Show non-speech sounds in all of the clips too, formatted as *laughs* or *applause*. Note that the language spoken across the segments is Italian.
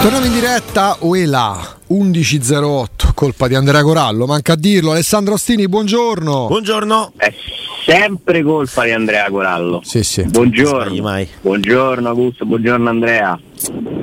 Torniamo in diretta, Uela 11.08, colpa di Andrea Corallo, manca a dirlo. Alessandro Ostini, buongiorno. Buongiorno. È sempre colpa di Andrea Corallo. Sì, sì. Buongiorno. mai. Buongiorno Augusto, buongiorno Andrea.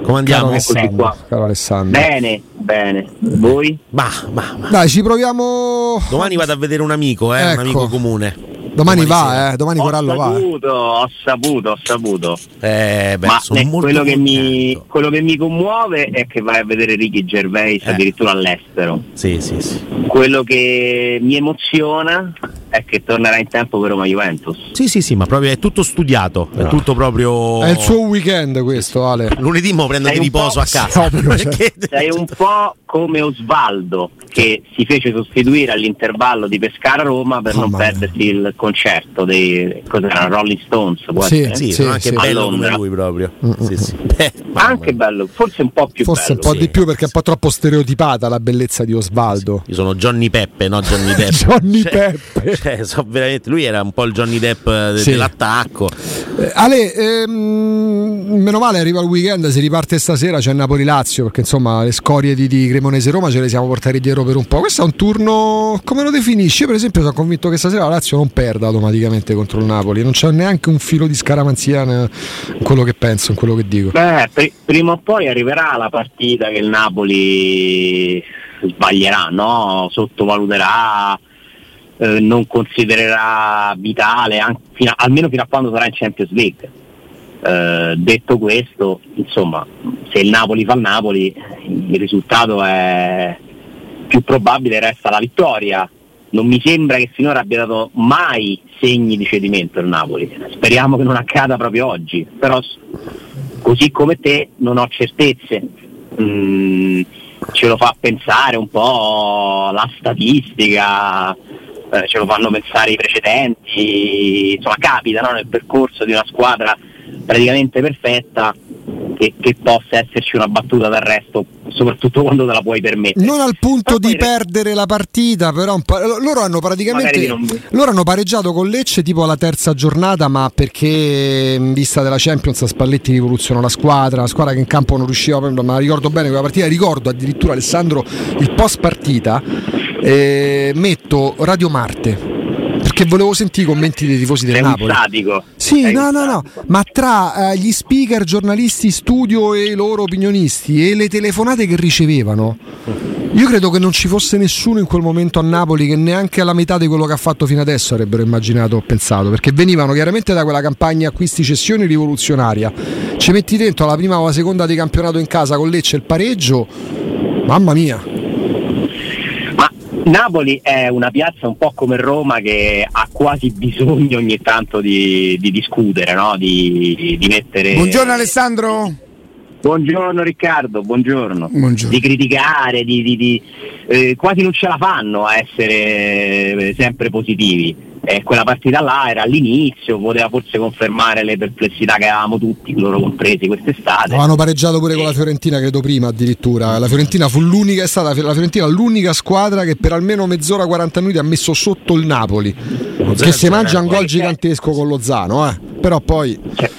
Come andiamo? Eccoci Alessandro, qua. caro Alessandro. Bene, bene. Voi? Ma, ma, ma. Dai, ci proviamo. Domani vado a vedere un amico, eh, Ecco. un amico comune. Domani, Domani va, eh. Domani ho Corallo va. eh. saputo, ho saputo, ho saputo. Eh, beh, Ma sono eh, molto quello, che mi, quello che mi commuove è che vai a vedere Ricky Gervais Eh. addirittura all'estero. Sì, sì, sì. Quello che mi emoziona è che tornerà in tempo per Roma Juventus. Sì, sì, sì, ma proprio è tutto studiato, è tutto proprio... È il suo weekend questo, Ale. Lunedì mo prendo di un po'- riposo a casa. Cioè. *laughs* Perché- *laughs* Sei un po' come Osvaldo che si fece sostituire all'intervallo di Pescara Roma per non Mamma mia. perdersi il concerto dei cos'era, Rolling Stones. può Sì, essere? Sì, Sì, sono anche sì. bello A come Londra. lui proprio. Mm, Sì, mm, sì. *laughs* Beh, Anche bello, forse un po' più Forse un bello. po' sì. di più perché è un po' troppo stereotipata la bellezza di Osvaldo. Io sono Johnny Peppe, no Johnny Depp. Johnny Cioè- Peppe. Cioè, so veramente, lui era un po' il Johnny Depp de- Sì. dell'attacco. Eh, Ale, ehm, meno male arriva il weekend, si riparte stasera, c'è Napoli-Lazio, perché insomma le scorie di, di Cremonese-Roma ce le siamo portati dietro per un po'. Questo è un turno, come lo definisci? Io per esempio sono convinto che stasera la Lazio non perda automaticamente contro il Napoli, non c'è neanche un filo di scaramanzia in quello che penso, in quello che dico. Beh, pri- prima o poi arriverà la partita che il Napoli sbaglierà, no? sottovaluterà, eh, non considererà vitale, an- fino a- almeno fino a quando sarà in Champions League. Eh, detto questo, insomma, se il Napoli fa il Napoli, il risultato è più probabile resta la vittoria. Non mi sembra che finora abbia dato mai segni di cedimento il Napoli. Speriamo che non accada proprio oggi, però così come te non ho certezze. Mm, ce lo fa pensare un po' la statistica, eh, ce lo fanno pensare i precedenti, insomma capita no, nel percorso di una squadra praticamente perfetta che, che possa esserci una battuta d'arresto, soprattutto quando te la puoi permettere. Non al punto di perdere la partita, però pa- loro hanno praticamente non- loro hanno pareggiato con Lecce tipo alla terza giornata, ma perché in vista della Champions Spalletti rivoluzionò la squadra, la squadra che in campo non riusciva, ma ricordo bene quella partita, ricordo addirittura Alessandro il post partita, eh, metto Radio Marte. Perché volevo sentire i commenti dei tifosi del Sei Napoli. statico. Sì, Sei no, no, no, ma tra eh, gli speaker, giornalisti, studio e i loro opinionisti e le telefonate che ricevevano, io credo che non ci fosse nessuno in quel momento a Napoli che neanche alla metà di quello che ha fatto fino adesso avrebbero immaginato o pensato, perché venivano chiaramente da quella campagna acquisti-cessioni rivoluzionaria. Ci metti dentro la prima o la seconda di campionato in casa con Lecce il pareggio, mamma mia. Napoli è una piazza un po' come Roma che ha quasi bisogno ogni tanto di, di discutere, no? di, di mettere... Buongiorno Alessandro. Buongiorno Riccardo, buongiorno. Buongiorno. Di criticare, di, di- di- eh, quasi non ce la fanno a essere eh, sempre positivi. Eh, quella partita là era all'inizio, poteva forse confermare le perplessità che avevamo tutti, loro compresi quest'estate. Avevano pareggiato pure con la Fiorentina, credo prima addirittura. La Fiorentina fu l'unica, è stata la Fiorentina l'unica squadra che per almeno mezz'ora 40 minuti ha messo sotto il Napoli. Che si mangia un gol gigantesco con lo Zano, eh. Però poi Cioè,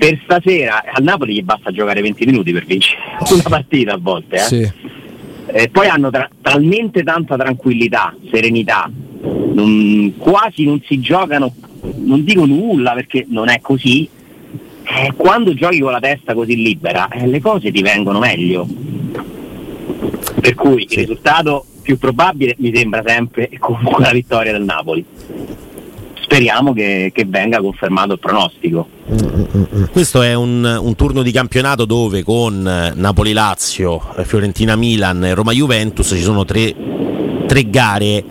per stasera al Napoli gli basta giocare 20 minuti per vincere *laughs* una partita a volte. Eh? sì. Eh, poi hanno tra- talmente tanta tranquillità, serenità, non- quasi non si giocano, non dico nulla perché non è così. Eh, quando giochi con la testa così libera, eh, le cose ti vengono meglio. Per cui il risultato più probabile mi sembra sempre e comunque la vittoria del Napoli. Speriamo che, che venga confermato il pronostico. Questo è un, un turno di campionato dove con eh, Napoli-Lazio, eh, Fiorentina-Milan e Roma-Juventus ci sono tre, tre gare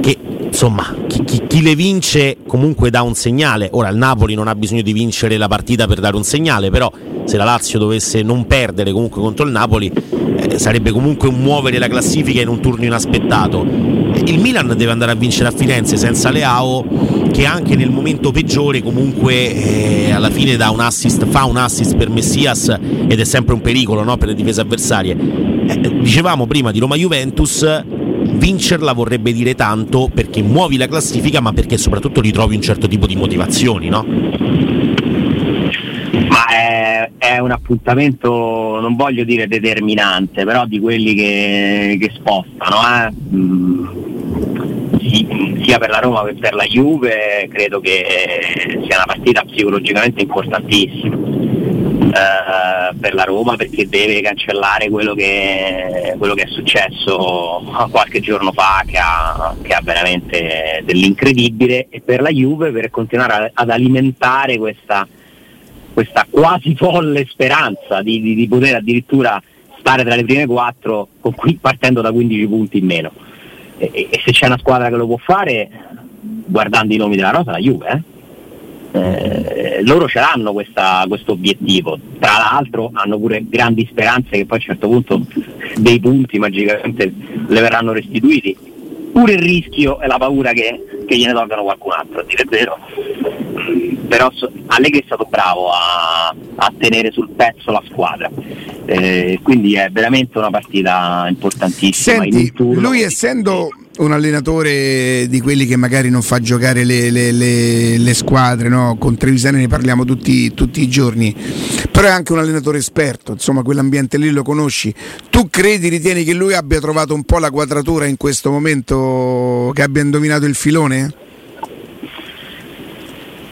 che insomma chi, chi- le vince comunque dà un segnale. Ora il Napoli non ha bisogno di vincere la partita per dare un segnale, però se la Lazio dovesse non perdere comunque contro il Napoli eh, sarebbe comunque un muovere la classifica in un turno inaspettato. Eh, Il Milan deve andare a vincere a Firenze senza Leao che anche nel momento peggiore comunque eh, alla fine un assist, fa un assist per Messias ed è sempre un pericolo no, per le difese avversarie. Eh, dicevamo prima di Roma Juventus, vincerla vorrebbe dire tanto perché muovi la classifica ma perché soprattutto ritrovi un certo tipo di motivazioni, no? Ma è, è, un appuntamento, non voglio dire determinante, però di quelli che, che spostano. Eh? Mm, sia per la Roma che per la Juve credo che sia una partita psicologicamente importantissima eh, per la Roma perché deve cancellare quello che, quello che, è successo qualche giorno fa che ha, che ha, veramente dell'incredibile e per la Juve per continuare ad alimentare questa, questa quasi folle speranza di, di, di, poter addirittura stare tra le prime quattro partendo da 15 punti in meno. E, e, se c'è una squadra che lo può fare, guardando i nomi della rosa, la Juve. Eh? Eh, loro ce l'hanno questo obiettivo, tra l'altro hanno pure grandi speranze che poi a un certo punto dei punti magicamente le verranno restituiti, pure il rischio e la paura che, che gliene tolgano qualcun altro, a dire vero. Però Allegri è stato bravo a, a, tenere sul pezzo la squadra, eh, quindi è veramente una partita importantissima. Senti, lui essendo un allenatore di quelli che magari non fa giocare le, le, le, le squadre, no? con Trevisani ne parliamo tutti, tutti, i giorni, però è anche un allenatore esperto, insomma quell'ambiente lì lo conosci. Tu credi, ritieni che lui abbia trovato un po' la quadratura in questo momento, che abbia indovinato il filone?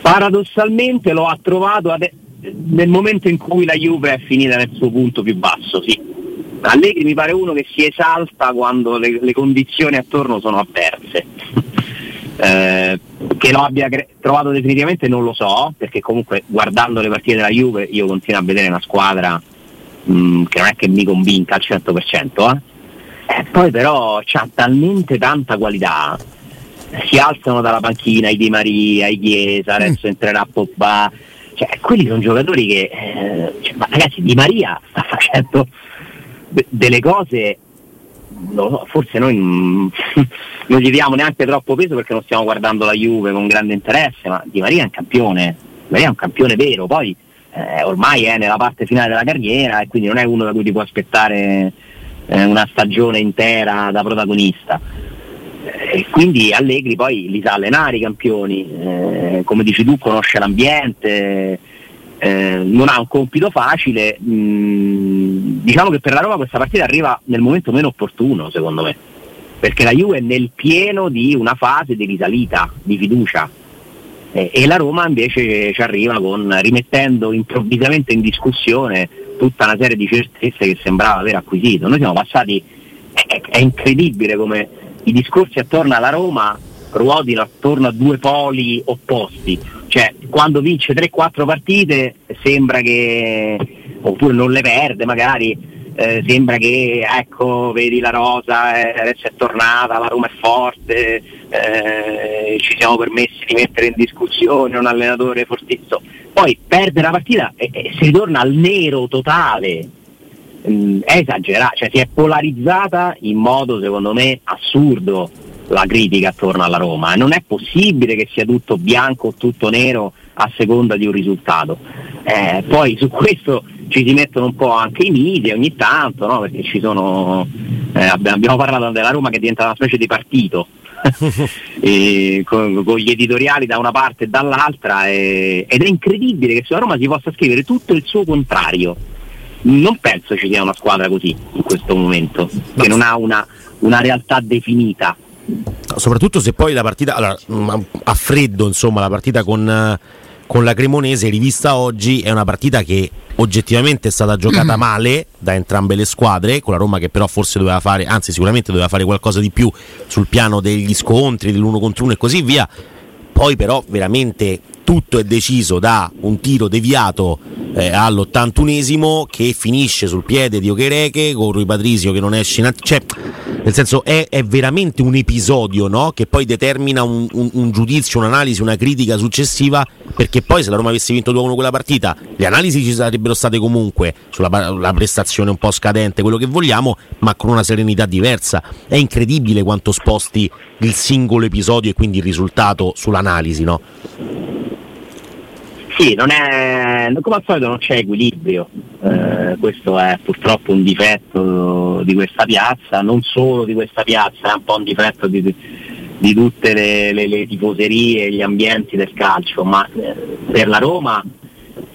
Paradossalmente lo ha trovato nel momento in cui la Juve è finita nel suo punto più basso, sì Allegri mi pare uno che si esalta quando le, le condizioni attorno sono avverse. eh, che lo abbia cre- trovato definitivamente non lo so, perché comunque guardando le partite della Juve io continuo a vedere una squadra mh, mm, che non è che mi convinca al 100%, eh? Eh, poi però ha talmente tanta qualità, si alzano dalla panchina i Di Maria, i Chiesa, adesso mm. entrerà Pogba, cioè quelli sono giocatori che, eh, cioè, ma ragazzi Di Maria sta facendo delle cose no, forse noi non, *laughs* gli diamo neanche troppo peso perché non stiamo guardando la Juve con grande interesse, ma Di Maria è un campione, Di Maria è un campione vero, poi eh, ormai è nella parte finale della carriera e quindi non è uno da cui ti può aspettare eh, una stagione intera da protagonista. Eh, e quindi Allegri poi li sa allenare i campioni, eh, come dici tu conosce l'ambiente, eh, non ha un compito facile, mh, mm, diciamo che per la Roma questa partita arriva nel momento meno opportuno secondo me, perché la Juve è nel pieno di una fase di risalita, di fiducia. Eh, e la Roma invece ci arriva con, rimettendo improvvisamente in discussione tutta una serie di certezze che sembrava aver acquisito. Noi siamo passati, è, è incredibile come i discorsi attorno alla Roma ruotino attorno a due poli opposti cioè quando vince 3-4 partite sembra che, oppure non le perde magari, eh, sembra che ecco vedi la rosa eh, adesso è tornata, la Roma è forte, eh, ci siamo permessi di mettere in discussione un allenatore fortissimo. Poi perde la partita e, e si ritorna al nero totale. Mm, è esagerato, cioè si è polarizzata in modo secondo me assurdo la critica attorno alla Roma. Non è possibile che sia tutto bianco o tutto nero a seconda di un risultato. Eh, poi su questo ci si mettono un po' anche i media ogni tanto, no? perché ci sono, eh, abbiamo parlato della Roma che diventa una specie di partito. *laughs* con, con, gli editoriali da una parte e dall'altra e, ed è incredibile che sulla Roma si possa scrivere tutto il suo contrario non penso ci sia una squadra così in questo momento che non ha una, una realtà definita soprattutto se poi la partita allora, mm, a freddo insomma la partita con, con, la Cremonese rivista oggi è una partita che oggettivamente è stata giocata mm-hmm. male da entrambe le squadre con la Roma che però forse doveva fare anzi sicuramente doveva fare qualcosa di più sul piano degli scontri dell'uno contro uno e così via poi però veramente tutto è deciso da un tiro deviato eh, all'81esimo che finisce sul piede di Okereke con Rui Patrisio che non esce in cioè nel senso è, è veramente un episodio no? che poi determina un, un, un, giudizio, un'analisi, una critica successiva perché poi se la Roma avesse vinto 2-1 quella partita le analisi ci sarebbero state comunque sulla prestazione un po' scadente, quello che vogliamo ma con una serenità diversa è incredibile quanto sposti il singolo episodio e quindi il risultato sull'analisi no? Sì, è, come al solito non c'è equilibrio, eh, questo è purtroppo un difetto di questa piazza, non solo di questa piazza, è un po' un difetto di, di tutte le, le, le, tifoserie e gli ambienti del calcio, ma eh, per la Roma è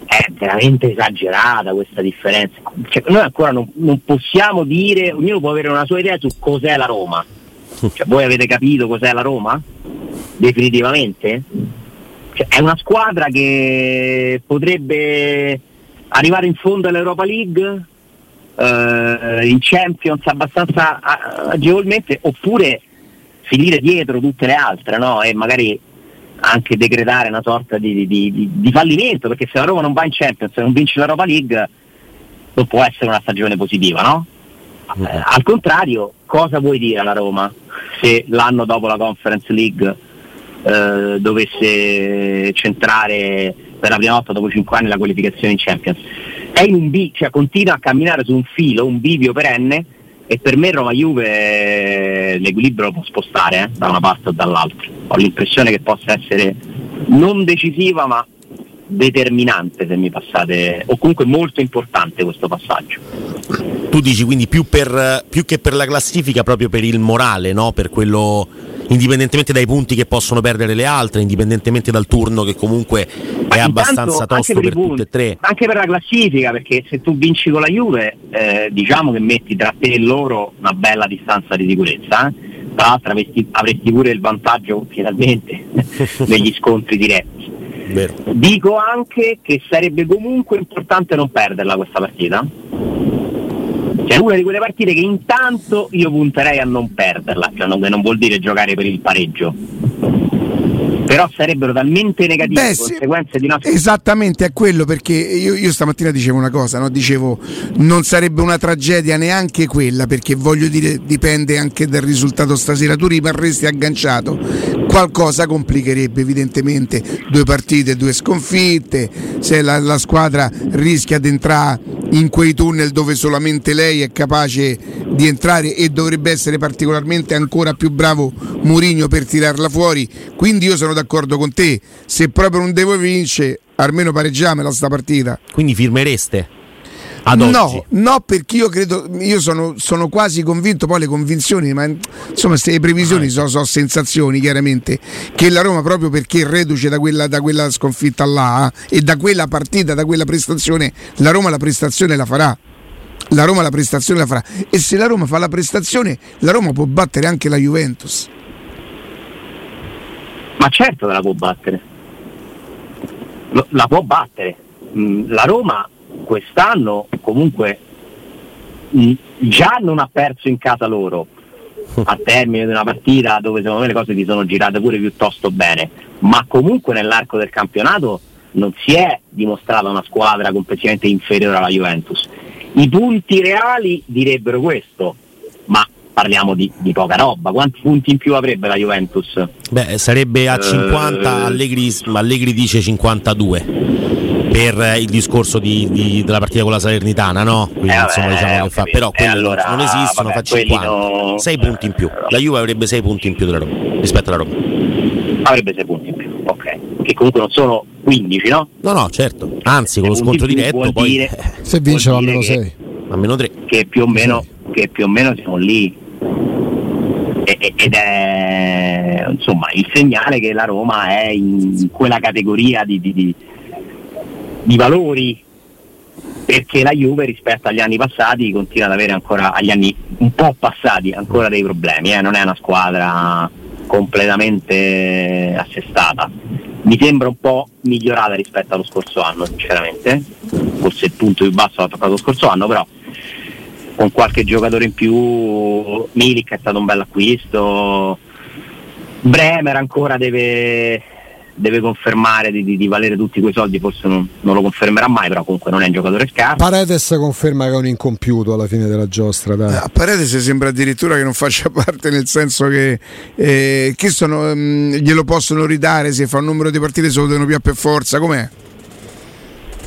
è veramente esagerata questa differenza. Cioè, noi ancora non, non, possiamo dire, ognuno può avere una sua idea su cos'è la Roma. Cioè, voi avete capito cos'è la Roma? Definitivamente? Cioè, è una squadra che potrebbe arrivare in fondo all'Europa League, eh, in Champions abbastanza agevolmente, oppure finire dietro tutte le altre no? e magari anche decretare una sorta di, di, di, di, fallimento, perché se la Roma non va in Champions e non vince l'Europa League non può essere una stagione positiva, no? Eh, al contrario, cosa vuoi dire alla Roma se l'anno dopo la Conference League eh, dovesse centrare per la prima volta dopo 5 anni la qualificazione in Champions? È in un B, cioè continua a camminare su un filo, un bivio perenne e per me Roma Juve l'equilibrio lo può spostare eh, da una parte o dall'altra. Ho l'impressione che possa essere non decisiva ma determinante se mi passate, o comunque molto importante questo passaggio. Tu dici quindi più, per, più che per la classifica, proprio per il morale, no? per quello indipendentemente dai punti che possono perdere le altre, indipendentemente dal turno che comunque è abbastanza tosto per, per tutte e tre. Anche per la classifica, perché se tu vinci con la Juve, eh, diciamo che metti tra te e loro una bella distanza di sicurezza. Eh? Tra l'altro avresti, avresti pure il vantaggio finalmente degli *laughs* scontri diretti. Vero. Dico anche che sarebbe comunque importante non perderla questa partita cioè una di quelle partite che intanto io punterei a non perderla, cioè non, che non vuol dire giocare per il pareggio. Però sarebbero talmente negative Beh, le conseguenze sì, di una Esattamente, è quello perché io, io stamattina dicevo una cosa, no? dicevo non sarebbe una tragedia neanche quella, perché voglio dire dipende anche dal risultato stasera. Tu rimarresti agganciato, qualcosa complicherebbe evidentemente due partite, due sconfitte, se la, la squadra rischia di entrare in quei tunnel dove solamente lei è capace di entrare e dovrebbe essere particolarmente ancora più bravo Murigno per tirarla fuori. Quindi io sono d'accordo con te, se proprio non devo vincere, almeno pareggiamela sta partita. Quindi firmereste? No, no, perché io credo, io sono, sono, quasi convinto, poi le convinzioni, ma insomma le previsioni ah, sono, sono, sensazioni chiaramente, che la Roma proprio perché reduce da quella, da quella sconfitta là eh, e da quella partita, da quella prestazione, la Roma la prestazione la farà. La Roma la prestazione la farà e se la Roma fa la prestazione, la Roma può battere anche la Juventus. Ma certo che la può battere. La può battere. Mm, la Roma quest'anno comunque mh, già non ha perso in casa loro a termine di una partita dove secondo me le cose si sono girate pure piuttosto bene, ma comunque nell'arco del campionato non si è dimostrata una squadra complessivamente inferiore alla Juventus. I punti reali direbbero questo, ma parliamo di, di, poca roba. Quanti punti in più avrebbe la Juventus? Beh, sarebbe a 50, uh, Allegri, Allegri dice 52 per il discorso di, di, della partita con la Salernitana, no? Quindi, eh, insomma, diciamo che fa. Però quelli allora, non esistono, vabbè, fa 50. 6 punti in più. La Juve avrebbe 6 punti in più della Roma rispetto alla Roma. Avrebbe 6 punti in più, ok. Che comunque non sono 15, no? No, no, certo. Anzi, con lo scontro diretto poi dire, *laughs* se vince va a meno 6. A meno 3. Che più o meno, che più o meno siamo lì ed è insomma il segnale che la Roma è in quella categoria di, di, di, di valori perché la Juve rispetto agli anni passati continua ad avere ancora, agli anni un po' passati, ancora dei problemi, eh? non è una squadra completamente assestata. Mi sembra un po' migliorata rispetto allo scorso anno, sinceramente. Forse il punto più basso l'ha toccato lo scorso anno, però con qualche giocatore in più, Milik è stato un bel acquisto, Bremer ancora deve, deve confermare di, di, di, valere tutti quei soldi, forse non, non, lo confermerà mai, però comunque non è un giocatore scarso. Paredes conferma che è un incompiuto alla fine della giostra. Dai. Eh, a Paredes sembra addirittura che non faccia *laughs* parte, nel senso che, eh, che sono, mh, mm, glielo possono ridare se fa un numero di partite se lo devono più per forza, com'è?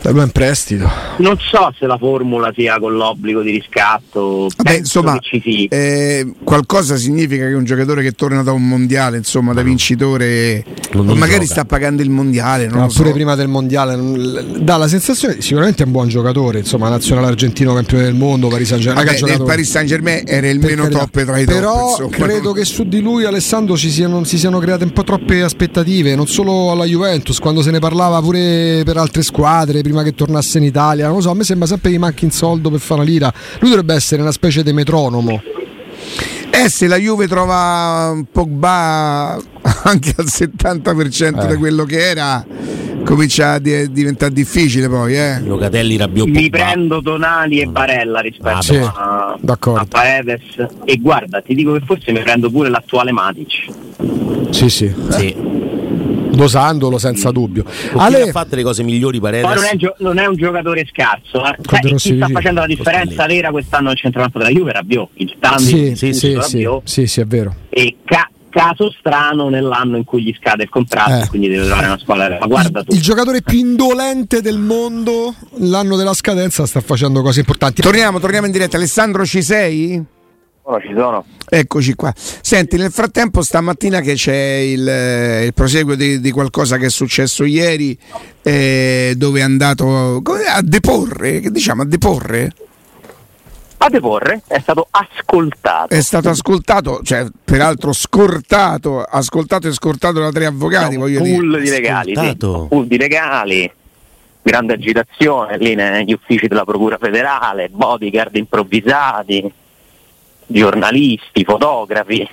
Dallo in prestito. Non so se la formula sia con l'obbligo di riscatto. Vabbè, insomma, eh, qualcosa significa che un giocatore che torna da un mondiale, insomma, da vincitore, o magari gioca. sta pagando il mondiale. Non no, pure so. prima del mondiale, dà la sensazione, sicuramente è un buon giocatore, insomma, nazionale argentino, campione del mondo, Paris Saint Germain. Vabbè, il Paris Saint Germain era il meno carità. top tra i Però top. Però credo che su di lui, Alessandro, ci siano, si siano create un po' troppe aspettative, non solo alla Juventus, quando se ne parlava pure per altre squadre prima che tornasse in Italia. Non lo so, a me sembra sempre che manchi in soldo per fare una lira. Lui dovrebbe essere una specie di metronomo. Eh, se la Juve trova un Pogba anche al 70% Eh. di quello che era, comincia a di- diventare difficile poi, eh. Locatelli, Rabiot, Mi Pogba. prendo Tonali e Barella rispetto Ah, sì, a, a Paredes e guarda ti dico che forse mi prendo pure l'attuale Matic Sì, sì. Sì. Dosandolo senza dubbio. Con chi Ale, ha fatto le cose migliori poi non è, Paredes? gio- non è un giocatore scarso eh. Rossi chi sta facendo la differenza vera quest'anno nel centrocampo della Juve Rabiot il talento sì, sì, Rabiot. sì, sì, è vero. e ca- caso strano nell'anno in cui gli scade il contratto Eh. quindi deve trovare una squadra ma guarda tu Il giocatore più indolente del mondo, l'anno della scadenza, sta facendo cose importanti. Torniamo, torniamo in diretta. Alessandro, ci sei? Ora ci sono. Eccoci qua. Senti, nel frattempo stamattina che c'è il, eh, il proseguo di, di qualcosa che è successo ieri, eh, dove è andato come- a deporre, che diciamo a deporre, a deporre è stato ascoltato. È stato ascoltato, cioè peraltro scortato, ascoltato e scortato da tre avvocati, un voglio dire. pool di legali, sì, pool di legali, grande agitazione lì negli uffici della Procura federale, bodyguard improvvisati, giornalisti, fotografi.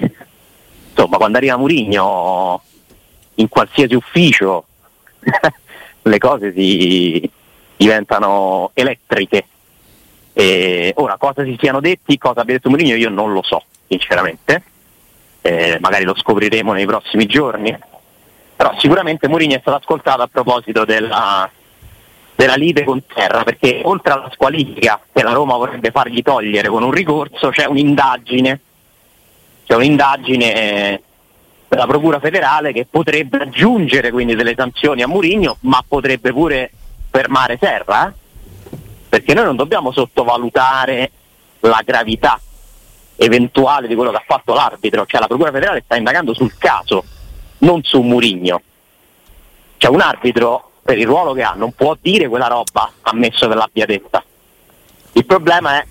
Insomma, quando arriva Murigno in qualsiasi ufficio *laughs* le cose si diventano elettriche. E ora, cosa si siano detti, cosa abbia detto Mourinho, io non lo so, sinceramente. Eh, magari lo scopriremo nei prossimi giorni. Però sicuramente Mourinho è stato ascoltato a proposito della, della lite con Terra, perché oltre alla squalifica che la Roma vorrebbe fargli togliere con un ricorso, c'è un'indagine, c'è un'indagine eh, della Procura federale che potrebbe aggiungere quindi delle sanzioni a Mourinho, ma potrebbe pure fermare Serra, eh? perché noi non dobbiamo sottovalutare la gravità eventuale di quello che ha fatto l'arbitro, cioè la Procura federale sta indagando sul caso, non su Murigno. Cioè un arbitro per il ruolo che ha non può dire quella roba ammesso che l'abbia detta. Il problema è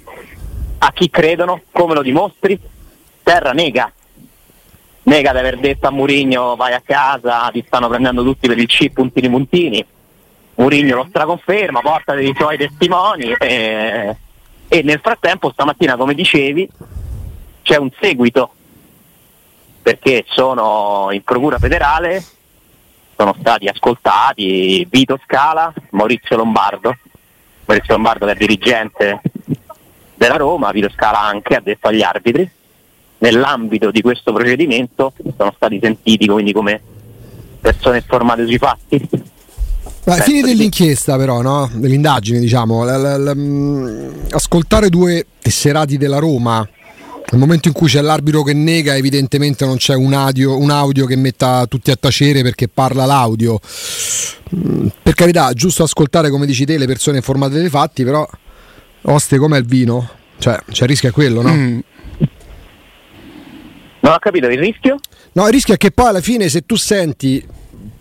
a chi credono, come lo dimostri, Terra nega. Nega di aver detto a Murigno vai a casa, ti stanno prendendo tutti per il C puntini puntini. Murigno lo straconferma, porta dei suoi testimoni e, e nel frattempo stamattina come dicevi c'è un seguito perché sono in procura federale, sono stati ascoltati Vito Scala, Maurizio Lombardo, Maurizio Lombardo che è dirigente della Roma, Vito Scala anche ha detto agli arbitri, nell'ambito di questo procedimento sono stati sentiti quindi come persone informate sui fatti. Di sì. dell'inchiesta, però, no? dell'indagine, diciamo, la- la- mh, ascoltare due tesserati della Roma. Nel momento in cui c'è l'arbitro che nega, evidentemente non c'è un audio, un audio che metta tutti a tacere perché parla l'audio. Mm, Per carità, giusto ascoltare, come dici te, le persone informate dei fatti, però, oste, com'è il vino? Cioè, c'è il rischio è quello, no? Mm. Non ho capito il rischio? No, il rischio è che poi alla fine se tu senti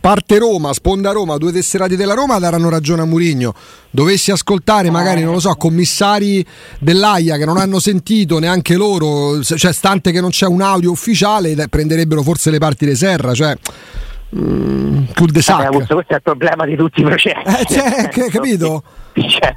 parte Roma, sponda Roma, due tesserati della Roma daranno ragione a Murigno. Dovessi ascoltare magari, non lo so, commissari dell'AIA che non hanno sentito neanche loro, cioè stante che non c'è un audio ufficiale, prenderebbero forse le parti di Serra, cioè mm, cul de sac. questo, questo è il problema di tutti i processi. Eh, cioè, *laughs* che- capito? Cioè,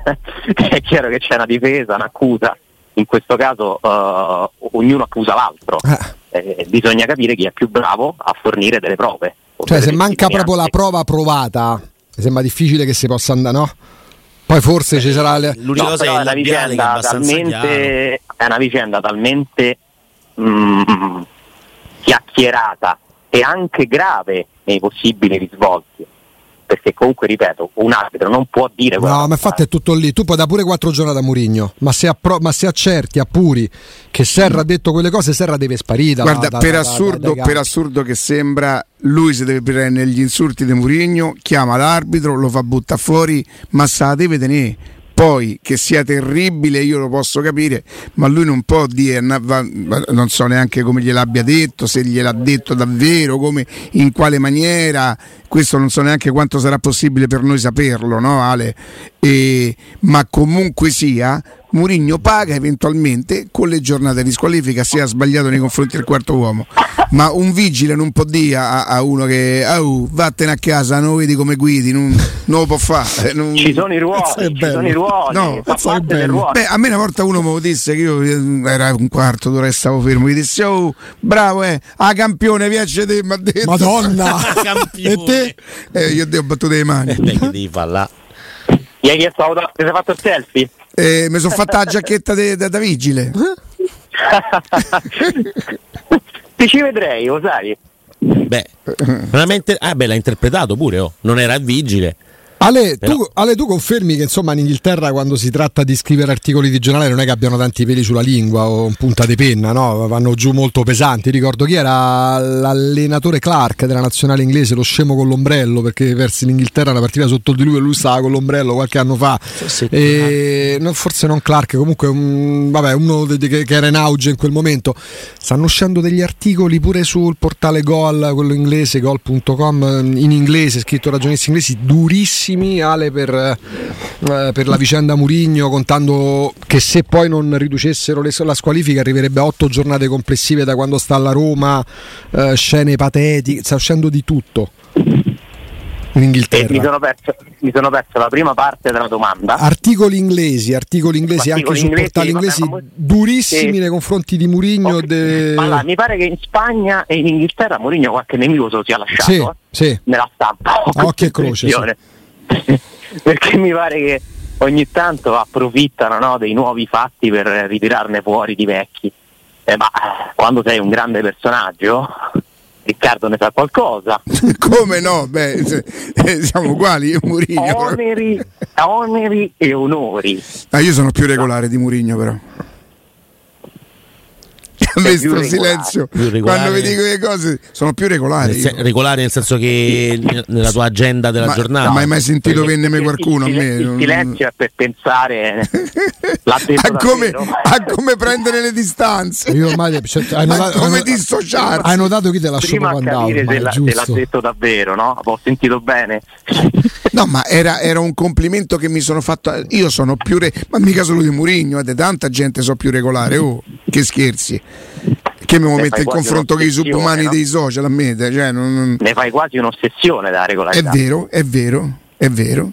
è chiaro che c'è una difesa, un'accusa. In questo caso eh, ognuno accusa l'altro. Eh. Eh, bisogna capire chi è più bravo a fornire delle prove. Cioè, se manca proprio la prova provata, mi sembra difficile che si possa andare, no? Poi forse ci sarà. Le... L'unica No, cosa è il una è vicenda abbastanza chiaro. talmente, è una vicenda talmente mm, chiacchierata e anche grave nei possibili risvolti. Perché comunque, ripeto, un arbitro non può dire No, ma infatti è tutto lì. Tu puoi dare pure quattro giornate a Murigno, ma se, appro- ma se accerti, appuri che Serra ha detto quelle cose, Serra deve sparire. da- Guarda, da- per, da- da- assurdo, campi. per assurdo che sembra, lui si deve prendere gli insulti di Murigno, chiama l'arbitro, lo fa buttare fuori, ma se la deve tenere. Poi che sia terribile, io lo posso capire, ma lui non può dire, non so neanche come gliel'abbia detto, se gliel'ha detto davvero, come, in quale maniera, questo non so neanche quanto sarà possibile per noi saperlo, no Ale? E- ma comunque sia, Murigno paga eventualmente con le giornate di squalifica se ha sbagliato nei confronti del quarto uomo. Ma un vigile non può dire a, a uno che oh, vattene a casa, non vedi come guidi, non, non lo può fare. Non... Ci sono i ruoli, ci bello. sono i ruoli, No, ruolo. Beh, a me una volta uno mi disse che io eh, era un quarto d'ora e stavo fermo. Mi disse: Oh, bravo, eh, a campione, piace te. Mi ha detto. Madonna! *laughs* E te? Eh, io ti ho battuto le mani. Eh, che devi fare là? Gli hai chiesto ti sei fatto il selfie? Eh, mi sono fatta la giacchetta de- da, da vigile. *laughs* Ti ci vedrei, lo sai? Beh, veramente. Ah, beh, l'ha interpretato pure, oh. Non era il vigile. Ale tu, Però- Ale, tu confermi che insomma in Inghilterra quando si tratta di scrivere articoli di giornale non è che abbiano tanti peli sulla lingua o in punta di penna, no? Vanno giù molto pesanti. Ricordo chi era l'allenatore Clark della nazionale inglese, lo scemo con l'ombrello, perché persi l'Inghilterra una partita sotto di lui e lui stava con l'ombrello qualche anno fa. Forse E, no, forse non Clark, comunque un- vabbè, uno de- de- che, era in auge in quel momento. Stanno uscendo degli articoli pure sul portale Gol, quello inglese, gol.com, in inglese, scritto da giornalisti inglesi, durissimi Ale per, eh, per la vicenda Murigno, contando che se poi non riducessero le- la squalifica arriverebbe a otto giornate complessive da quando sta alla Roma, eh, scene patetiche, sta uscendo di tutto. In E Inghilterra. mi sono, perso, mi sono perso la prima parte della domanda. Articoli inglesi, articoli inglesi Articoli anche su inglesi, portali vabbè, inglesi mo- durissimi Sì. nei confronti di Murigno. Ok. de- Allora, mi pare che in Spagna e in Inghilterra Mourinho qualche nemico se lo sia lasciato Sì, eh, sì. nella stampa. Occhio e croce, impressione. *laughs* Perché mi pare che ogni tanto approfittano no, dei nuovi fatti per ritirarne fuori di vecchi. Eh, ma eh, quando sei un grande personaggio, Riccardo ne sa qualcosa. *laughs* Come no? Beh, eh, siamo uguali, io e Murigno. Oneri, oneri e onori. Ah, io sono più regolare di Murigno, però. A me Sei più sto regolare. silenzio quando vi dico le cose sono più regolari. Io. regolare nel senso che nella tua agenda della Ma, giornata. ma hai mai sentito il- qualcuno a il, me? Il Non- silenzio è per pensare *laughs* l'ha a, come, a come prendere le distanze. Io ormai cioè, hai Ma notato, come hai- dissociarsi? hai notato chi te lasciò Prima a proprio andare, capire se, se l'ha detto davvero, no? Ho sentito bene. No, ma era, era un complimento che mi sono fatto. Io sono più. Re- ma mica solo di Murigno, eh, tanta gente so più regolare. Oh, che scherzi. Che mi mette in confronto con i subumani no? dei social a me. Cioè, non- Ne fai quasi un'ossessione da È regolarità. vero, è vero, è vero.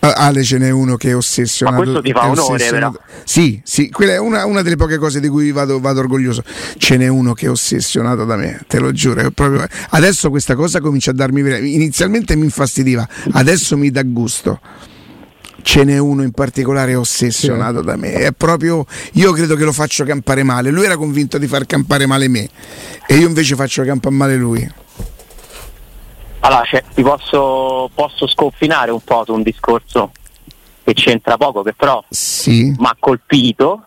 Ale ce n'è uno che è ossessionato. Ma questo ti fa è onore, ossessionato- Sì, sì, quella è una, una delle poche cose di cui vado, vado orgoglioso. Ce n'è uno che è ossessionato da me, te lo giuro. è proprio- Adesso questa cosa comincia a darmi. Inizialmente mi infastidiva, adesso mi dà gusto. Ce n'è uno in particolare ossessionato da me. È proprio. Io credo che lo faccio campare male. Lui era convinto di far campare male me. E io invece faccio campare male lui. Allora, cioè, ti posso, posso sconfinare un po' su un discorso che c'entra poco, che però Sì. mi ha colpito,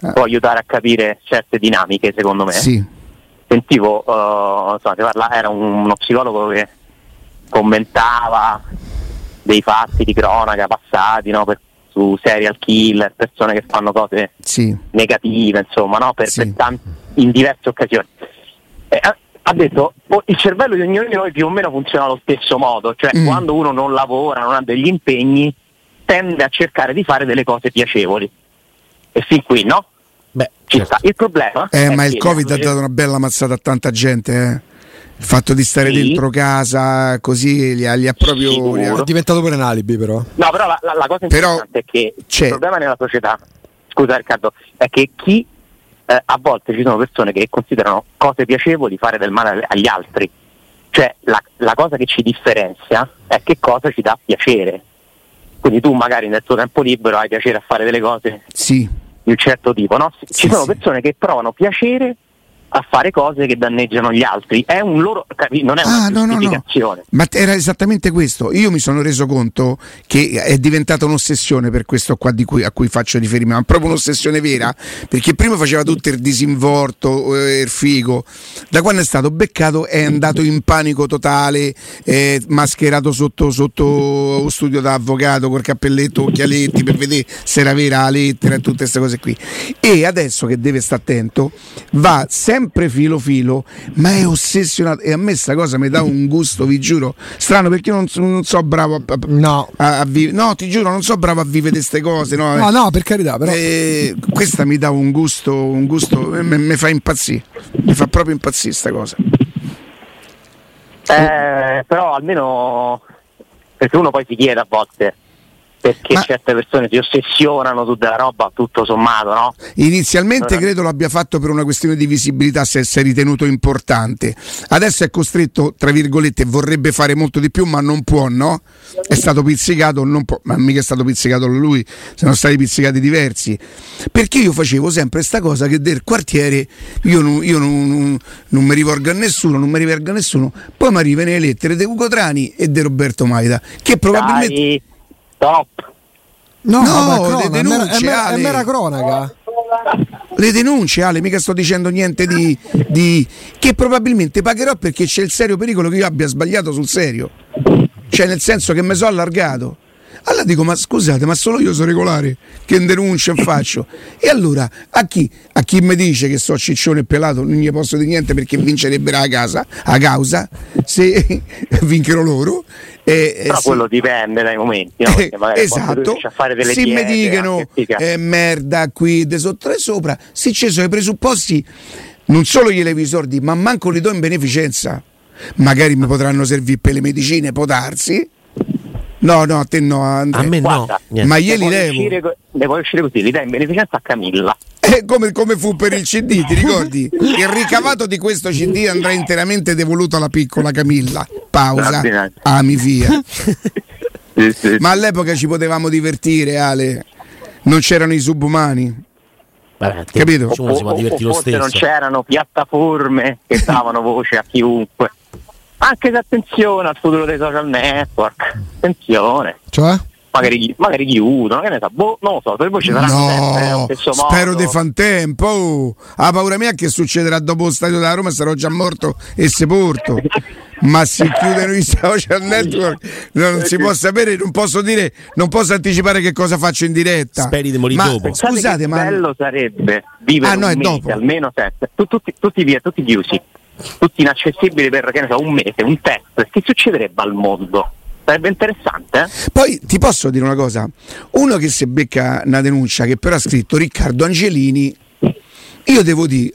Ah. può aiutare a capire certe dinamiche, secondo me. Sì. Sentivo, eh, insomma, parla- era un- uno psicologo che commentava dei fatti di cronaca passati no, per- su serial killer, persone che fanno cose Sì. negative, insomma, no? per, Sì. per tan- in diverse occasioni. Eh, ha- detto oh, il cervello di ognuno di noi più o meno funziona allo stesso modo, cioè Mm. quando uno non lavora, non ha degli impegni, tende a cercare di fare delle cose piacevoli. E fin qui, no? Beh, Ci certo. sta. Il problema Eh, è ma il Covid ha dato una bella mazzata a tanta gente, eh. Il fatto di stare Sì. dentro casa così li ha, li ha proprio. Sicuro. li ha- È diventato pure un alibi, però. No, però la, la- la cosa Però interessante è che c'è- il problema nella società, scusa Riccardo, è che chi eh, a volte ci sono persone che considerano cose piacevoli fare del male agli altri. Cioè la, la cosa che ci differenzia è che cosa ci dà piacere. Quindi tu magari nel tuo tempo libero hai piacere a fare delle cose Sì, di un certo tipo, no? Ci Sì, sono sì. persone che provano piacere a fare cose che danneggiano gli altri. È un loro, capi- non è una Ah, no, no, no. Ma era esattamente questo. Io mi sono reso conto che è diventata un'ossessione per questo qua di cui, a cui faccio riferimento, ma proprio un'ossessione vera, perché prima faceva tutto il disinvolto, eh, il figo. Da quando è stato beccato è andato in panico totale, eh, mascherato sotto, sotto studio da avvocato col cappelletto, occhialetti per vedere se era vera la lettera e tutte queste cose qui. E adesso che deve stare attento, va sempre sempre filo filo, ma è ossessionato e a me sta cosa mi dà un gusto, vi giuro, strano perché io non, so- non so bravo a, a- No. a, a vivere, no ti giuro non so bravo a vivere queste cose, no, No, no, per carità, però. Eh, questa mi dà un gusto, un gusto, mi fa impazzire, mi fa proprio impazzire sta cosa. Eh, però almeno perché uno poi si chiede a volte perché Ma- certe persone si ossessionano su della roba tutto sommato, no? Inizialmente Eh. credo l'abbia fatto per una questione di visibilità, se si è ritenuto importante. Adesso è costretto, tra virgolette, vorrebbe fare molto di più, ma non può, no? È stato pizzicato, non può, ma mica è stato pizzicato lui, sono stati pizzicati diversi. Perché io facevo sempre questa cosa che del quartiere io, non, io non, non- non mi rivolgo a nessuno, non mi rivolgo a nessuno, poi mi arrivano le lettere di Ugo Trani e di Roberto Maida, che probabilmente... Dai, stop. No, No, ma è le cronaca, è mera- denunce, è mera, è mera cronaca. le denunce, Ale, mica sto dicendo niente di, di- che probabilmente pagherò perché c'è il serio pericolo che io abbia sbagliato sul serio. Cioè, nel senso che mi sono allargato. Allora dico, ma scusate, ma solo io sono regolare, che denuncio e faccio. E allora, a chi, a chi mi dice che so ciccione e pelato, non gli posso dire niente perché vincerebbero a casa, a causa, se *laughs* vincono loro. E, e Però sì. quello dipende dai momenti, no? Perché magari esatto, a fare delle se mi diete, dicono sti cazzi. eh, merda qui de sotto e sopra, se ci sono i presupposti, non solo glieli vi sordi, ma manco li do in beneficenza. Magari mi potranno servire per le medicine, può darsi. No, no, a te no, Andrea. A me no. Guarda, niente. Ma Ne glieli uscire co- ne puoi uscire così, li dai in beneficenza a Camilla. Eh, come, come fu per il CD, ti ricordi? *laughs* Il ricavato di questo CD andrà interamente devoluto alla piccola Camilla. Pausa. Ami via. *laughs* Sì, sì. Ma all'epoca ci potevamo divertire, Ale. Non c'erano i subumani. Vabbè, Capito? Uno si può O- o- o lo forse non c'erano piattaforme che davano voce a chiunque. Anche se attenzione al futuro dei social network, attenzione, Cioè? magari, magari chiudono, che ne so, boh, non lo so, poi ci saranno sempre spero di fan tempo. Oh, la paura mia è che succederà dopo lo stadio della Roma sarò già morto e sepolto. Ma si chiudono i social *laughs* network, no, non si può sapere, non posso dire, non posso anticipare che cosa faccio in diretta. Speri di morire Ma dopo. Scusate, che ma bello sarebbe vivere Ah, no, un mese, almeno sette, tu- tutti, tutti via, tutti chiusi, tutti inaccessibili per che ne so, un mese, un test. Che succederebbe al mondo? Sarebbe interessante, eh? Poi ti posso dire una cosa: uno che si becca una denuncia che però ha scritto Riccardo Angelini, io devo dire,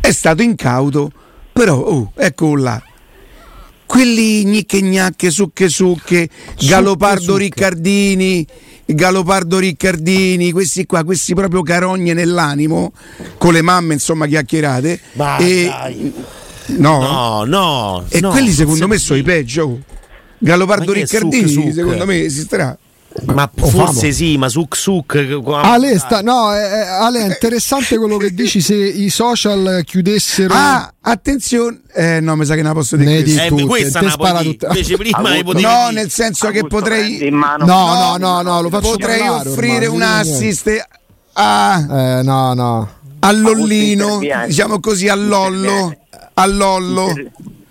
è stato incauto, però oh, ecco là. Quelli gnicche gnacche, sucche sucche, Galopardo sucche. Riccardini, Galopardo Riccardini, questi qua, questi proprio carogne nell'animo, con le mamme insomma chiacchierate. Ma e, dai. no, No, no. e no, quelli secondo me sono i peggio. Galopardo Riccardini, suc, suc? secondo me esisterà. Ma Oh, forse famo. sì, ma suk suk. qua- Ale, sta- no, è, è- Ale, è interessante quello che dici se i social chiudessero. Ah, attenzione, eh, no, mi sa che non la posso dire. Ne questa. Eh, tutte, questa una spara tutta. Invece prima Avuto- le potevi No, dire. nel senso che Augusto, potrei, in mano. No, no, no, no, lo faccio potrei offrire ormai, un assist a, Eh, no, no. all'Ollino, interviene. diciamo così, all'Ollo, all'Ollo.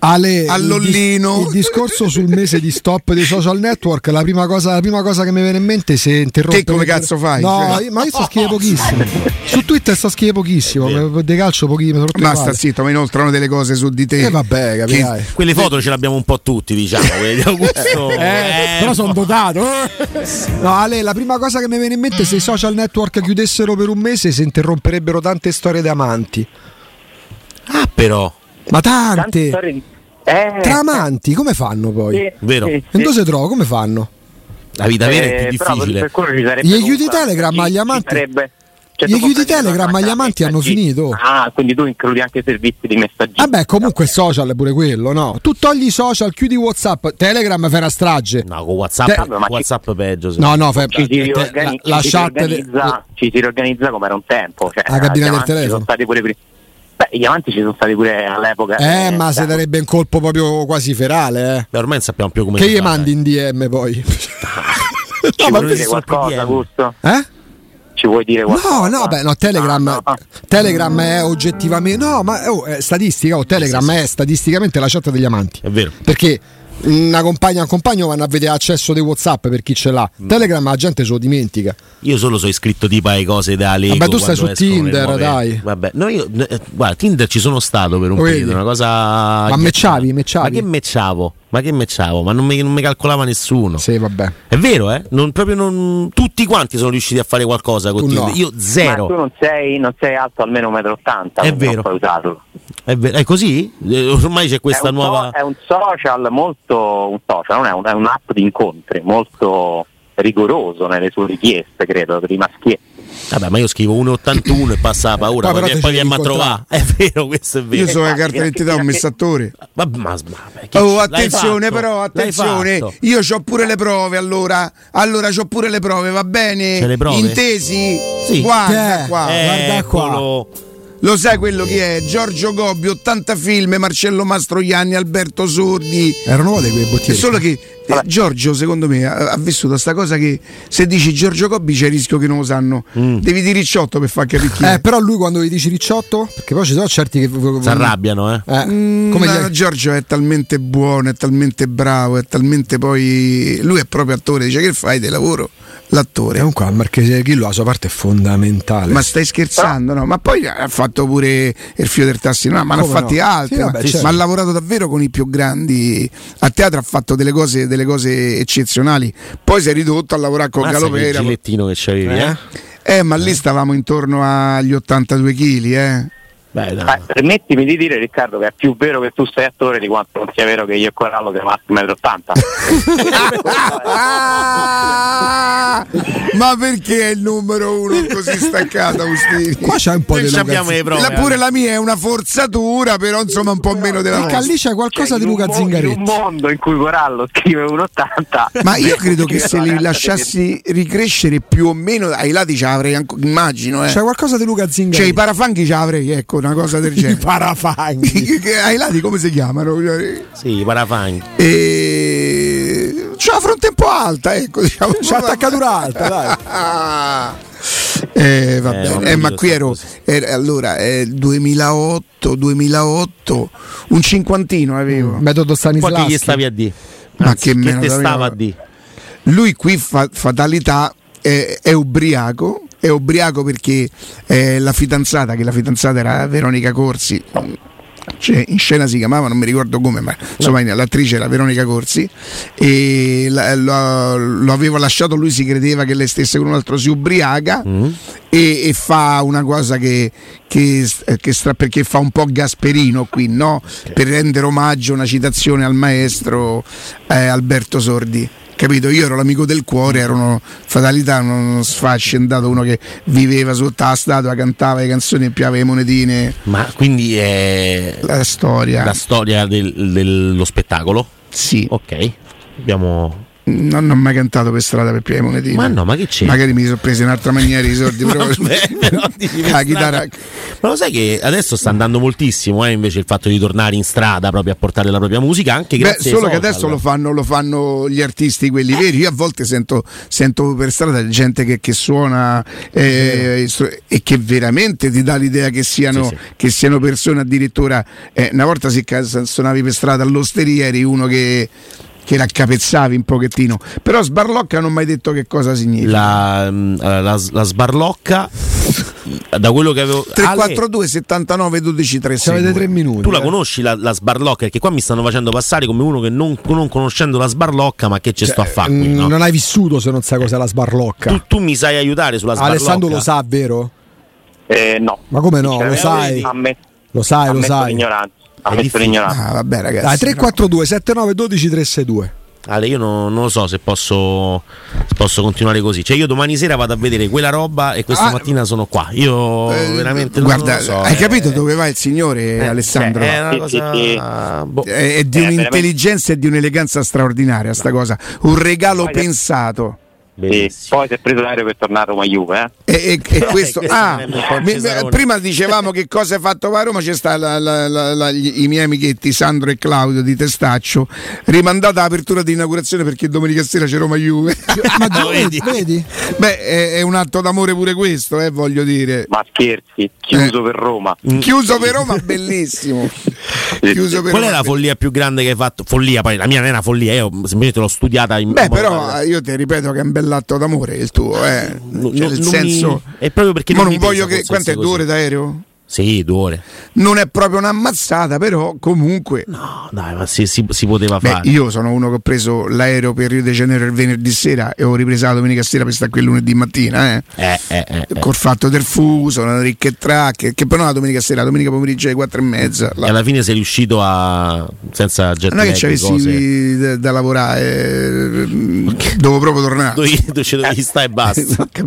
Ale, All'Ollino. Il, il discorso sul mese di stop dei social network, la prima cosa, la prima cosa che mi viene in mente è se interrompe. Te come cazzo fai? No, Cioè- io- ma io sto scrivendo pochissimo. Su Twitter sto scrivendo pochissimo. De calcio pochissimo. Ma sta zitto, mi inoltrano delle cose su di te. E vabbè, capirai. Quelle foto ce l'abbiamo un po' tutti, diciamo. *laughs* quelle di Augusto. Eh, però sono dotato. No, Ale, la prima cosa che mi viene in mente è se i social network chiudessero per un mese si interromperebbero tante storie d'amanti. Ah, però. Ma Tante tante! di- Eh, Tra amanti, come fanno poi? sì, Vero. sì, E sì. dove si trova? Come fanno? La vita vera è Eh, più però per- difficile. Gli aiuti Telegram agli amanti- sarebbe- cioè, Gli prendere Telegram agli amanti hanno finito. Ah, quindi tu includi anche i servizi di messaggi. Vabbè, comunque social è pure quello, no? Tu togli i social, chiudi WhatsApp, Telegram fai una strage. No, con WhatsApp, Te- Vabbè, ma ci- WhatsApp peggio. sì. No, no, fai, ci si te- riorgani- la, la ci si riorganizza, ci si riorganizza come era un tempo. Cioè, La cabina del telefono. Sono stati pure pri- Beh, gli amanti ci sono stati pure all'epoca. Eh, ma se darebbe un colpo proprio quasi ferale, eh. Beh, ormai non sappiamo più come Che gli mandi in DM poi? *laughs* Ci *laughs* ma dire qualcosa, PM. Augusto? Eh? Ci vuoi dire qualcosa? No, no, beh, no, Telegram, No, no. Telegram è oggettivamente. No, ma oh, è statistica. Oh, Telegram è statisticamente la chat degli amanti. È vero. Perché una compagna o un compagno vanno a vedere accesso dei WhatsApp per chi ce l'ha. Telegram la gente se lo dimentica. Io solo sono iscritto tipo ai cose da Lego. Vabbè, tu stai su Tinder, nuove- dai. Vabbè, no, io, eh, guarda, Tinder ci sono stato per un vedi? periodo, una cosa. Ma mecciavi, mecciavi? Ma che mecciavo? Ma che mecciavo? Ma non mi, non mi calcolava nessuno. Sì, vabbè. È vero, eh? Non, proprio non, tutti quanti sono riusciti a fare qualcosa con no. Io Ma zero. tu non sei, non sei alto almeno 1,80 m, È vero. Non puoi usarlo. È, ver- è così? Eh, ormai c'è questa è nuova. so- è un social molto, un social, non è, un- è un'app di incontri molto rigoroso nelle sue richieste, credo, per i maschietti. Vabbè, ma io scrivo 1,81 e passa la paura. Poi Poi, viene a trovare. *laughs* È vero, questo è vero. Io so la carta d'identità, ho che- messo attore. Vabbè, ma, ma- ma- Oh, attenzione però, attenzione. Io ho pure le prove allora. Allora ho pure le prove, va bene? C'è le prove? Intesi? Sì. Guarda Eh, qua. guarda qua. Lo sai quello che è? Giorgio Gobbi, 80 film, Marcello Mastroianni, Alberto Sordi. Erano uno di quei bottiglie. solo che eh, Giorgio, secondo me, ha, ha vissuto sta cosa che se dici Giorgio Gobbi c'è il rischio che non lo sanno. Devi dire Ricciotto per far capire chi è. Eh, però lui quando gli dici ricciotto, perché poi ci sono certi che Si arrabbiano, eh. Eh, Mm, come ma gli Giorgio è talmente buono, è talmente bravo, è talmente poi. Lui è proprio attore, dice che fai di lavoro? L'attore. Comunque al Marchese Chillo la sua parte è fondamentale. Ma stai scherzando, no? Ma poi ha fatto pure il fio del tassino, no, ma ne ha fatti no? altri. Sì, ma, vabbè, certo. ma ha lavorato davvero con i più grandi. A teatro ha fatto delle cose, delle cose eccezionali. Poi si è ridotto a lavorare con che Galopera. gilettino che c'avevi, eh? Eh, ma lì stavamo intorno agli 82 kg, eh. Beh, dai. Eh, permettimi di dire Riccardo che è più vero che tu sei attore di quanto non sia vero che io e Corallo siamo alti 1,80 Ah, *laughs* ma perché è il numero uno così staccato, Agustini? Qua c'è un po' Noi di abbiamo le prove. La- pure la mia è una forzatura, però insomma un po' meno della vostra. lì c'è qualcosa Cioè, di in Luca mo- In Zingaretti. un mondo in cui Corallo scrive 1,80 Ma io credo che se li lasciassi ricrescere più o meno ai lati ce l'avrei ancora, immagino, eh. C'è qualcosa di Luca Cioè i Zingaretti. parafanghi ce l'avrei, ecco, una cosa del *laughs* I genere. parafanghi. *laughs* Che ai lati come si chiamano? Sì, i parafanghi. E... C'ha la fronte un po' alta, ecco, diciamo. C'ha attaccatura alta, dai. *laughs* Eh, va Eh, bene. Eh, ma qui ero allora eh, 2008 2008 un cinquantino avevo Metodo Poi che Stanislavski. gli stavi a dire? Ma Anzi, che meno te stava a dire? lui qui fa fatalità è, è ubriaco è ubriaco perché eh, la fidanzata che la fidanzata era Veronica Corsi. Cioè, in scena si chiamava, non mi ricordo come, ma insomma l'attrice era Veronica Corsi. E la- lo, lo aveva lasciato, lui si credeva che lei stesse con un altro, si ubriaca e, e fa una cosa che, che, che stra- perché fa un po' Gasperino qui, no? Per rendere omaggio, una citazione al maestro eh, Alberto Sordi. Capito? Io ero l'amico del cuore, ero uno fatalità, uno sfascendato, uno che viveva sotto la statua, cantava le canzoni e piava le monetine. Ma quindi è La storia. la storia del- dello spettacolo? Sì. Ok. Abbiamo. Non, ho mai cantato per strada per piave monetine. Ma no, ma che c'è? Magari mi sono preso in altra maniera i soldi. *laughs* *laughs* per la chitarra. Ma lo sai che adesso sta andando moltissimo eh, invece il fatto di tornare in strada proprio a portare la propria musica anche Beh, grazie ai solo che adesso lo fanno, lo fanno gli artisti quelli veri. Io a volte sento, sento per strada gente che, che suona eh, e che veramente ti dà l'idea che siano, Sì, sì. che siano persone addirittura. eh, una volta si suonavi per strada all'osteria, eri uno che, che raccapezzavi un pochettino. Però sbarlocca non ho mai detto che cosa significa. La, mm, la- la sbarlocca da quello che avevo Ale, 342 79 12 Se avete tre 36 minuti. tu la eh. conosci la, la sbarlocca perché qua mi stanno facendo passare come uno che non, non conoscendo la sbarlocca ma che ci sto a fare qui Mm, no? Non hai vissuto se non sai cos'è la sbarlocca. tu, tu mi sai aiutare sulla sbarlocca Alessandro lo sa, vero? Eh, no. Ma come no? Lo Sinceramente, sai? Lo sai, lo sai. l'ignoranza. È Ammetto difficile. l'ignoranza. Ah, vabbè, ragazzi. Dai, no. 342 79 12 362. Ale, io non, non lo so se posso, se posso continuare così. Cioè, io domani sera vado a vedere quella roba e questa Ah, mattina sono qua. Io Eh, veramente guarda, non lo so. hai eh. capito dove va il signore Eh, Alessandro? cioè, è una cosa. sì, sì. boh. è, è di Eh, un'intelligenza e di un'eleganza straordinaria sta cosa, un regalo pensato. Sì, Bellissimo. Poi si è preso l'aereo per tornare a Roma Juve. Eh. E, e- e questo, Questo ah, mi- prima dicevamo che cosa hai fatto a Roma, c'è sta la- la- la- la- gli- i miei amichetti Sandro e Claudio di Testaccio, rimandata l'apertura di inaugurazione perché domenica sera c'è Roma Juve. Ma *laughs* Ah, vedi? vedi? Beh, è, è un atto d'amore pure questo, eh, voglio dire. Ma scherzi, chiuso Eh. per Roma. Chiuso per Roma, bellissimo. Chiuso per Qual è Roma, la follia più grande che hai fatto? Follia, poi la mia non è una follia, io semplicemente l'ho studiata in Beh, però io ti ripeto che è un bell'atto d'amore il tuo, eh. No, Cioè, no, nel senso. mi- è proprio perché Ma non non voglio che. Quanto è due ore d'aereo? Sì, due ore. Non è proprio un'ammazzata, però comunque. No, dai, ma si, si- si poteva Beh, fare. io sono uno che ho preso l'aereo per Rio de Janeiro il venerdì sera e ho ripreso la domenica sera per stare qui lunedì mattina, eh. Eh, eh, eh, eh. Col fatto del fuso, una ricca e track, che però la domenica sera, la domenica pomeriggio alle quattro e mezza. E La- alla fine sei riuscito a. senza jet non è che ci avessi da, da lavorare, eh, devo proprio tornare. Dove, dove ci dovevi stare e basta. *laughs*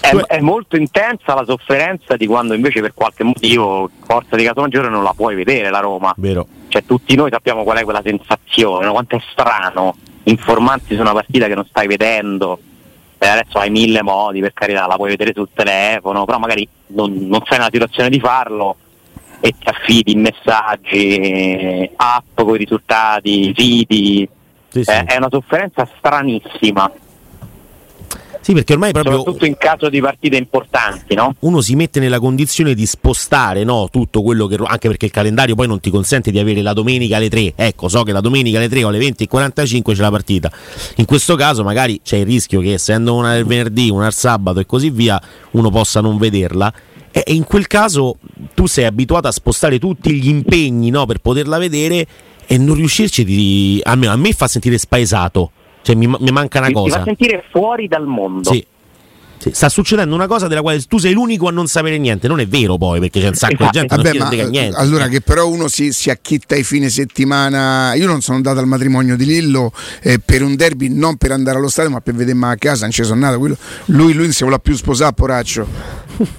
È, è molto intensa la sofferenza di quando invece per qualche motivo, forza di caso maggiore, non la puoi vedere la Roma. Vero. Cioè tutti noi sappiamo qual è quella sensazione, no? quanto è strano informarsi su una partita che non stai vedendo. E adesso hai mille modi, per carità, la puoi vedere sul telefono, però magari non, non sei nella situazione di farlo e ti affidi in messaggi, app con i risultati, siti. Sì, sì. Eh, è una sofferenza stranissima, Sì, perché ormai proprio soprattutto in caso di partite importanti, no? uno si mette nella condizione di spostare no, tutto quello che. anche perché il calendario poi non ti consente di avere la domenica alle 3. Ecco, so che la domenica alle 3 o alle 20.45 c'è la partita. In questo caso, magari c'è il rischio che essendo una del venerdì, una al sabato e così via, uno possa non vederla. E e in quel caso tu sei abituato a spostare tutti gli impegni no, per poterla vedere e non riuscirci di. almeno a me fa sentire spaesato. Cioè, mi, mi manca una cosa. fa sentire fuori dal mondo. Sì. Sì, Sta succedendo una cosa della quale tu sei l'unico a non sapere niente. Non è vero poi, perché c'è un sacco di gente che non Vabbè, ma niente. allora che però uno si, si acchitta i fine settimana. Io non sono andato al matrimonio di Lillo eh, per un derby, non per andare allo stadio, ma per vedermi a casa. Non ci sono nato. Quello- lui, lui non si vuole più sposare, poraccio.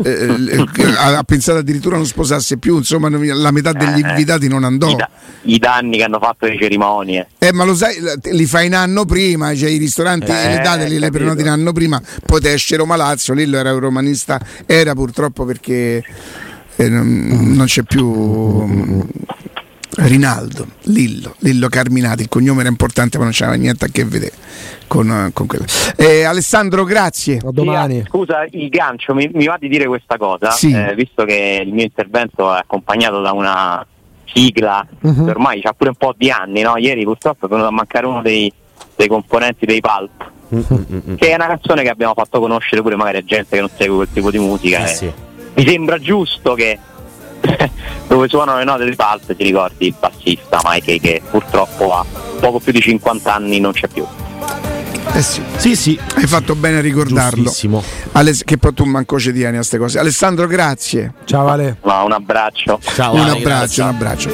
Eh, eh, *laughs* ha, ha pensato addirittura a non sposarsi più. Insomma, la metà degli Eh, invitati non andò. I, da- i danni che hanno fatto le cerimonie. Eh, ma lo sai, li fai in anno prima, cioè i ristoranti Eh, le date li le prenoti in anno prima, poi te esce Roma Lazio, Lillo era un romanista, era purtroppo perché eh, non, non c'è più Rinaldo, Lillo, Lillo Carminati, il cognome era importante ma non c'aveva niente a che vedere con, con quello. Eh, Alessandro, grazie. A domani. Scusa, il gancio, mi, mi va di dire questa cosa, Sì. eh, visto che il mio intervento è accompagnato da una sigla Mhm. che ormai ha pure un po' di anni, no? Ieri purtroppo è venuto a mancare uno dei, dei componenti dei Pulp, Mm, che è una canzone che abbiamo fatto conoscere pure magari a gente che non segue quel tipo di musica. Eh e sì. Mi sembra giusto che *laughs* dove suonano le note dei Pulp ti ricordi il bassista Mike che purtroppo ha poco più di 50 anni non c'è più. Eh sì, Sì, sì. hai fatto bene a ricordarlo. Aless- che poi tu manco ci tieni a queste cose. Alessandro, grazie. Ciao Ale. No, un abbraccio. Ciao, un Ale, abbraccio, grazie. un abbraccio.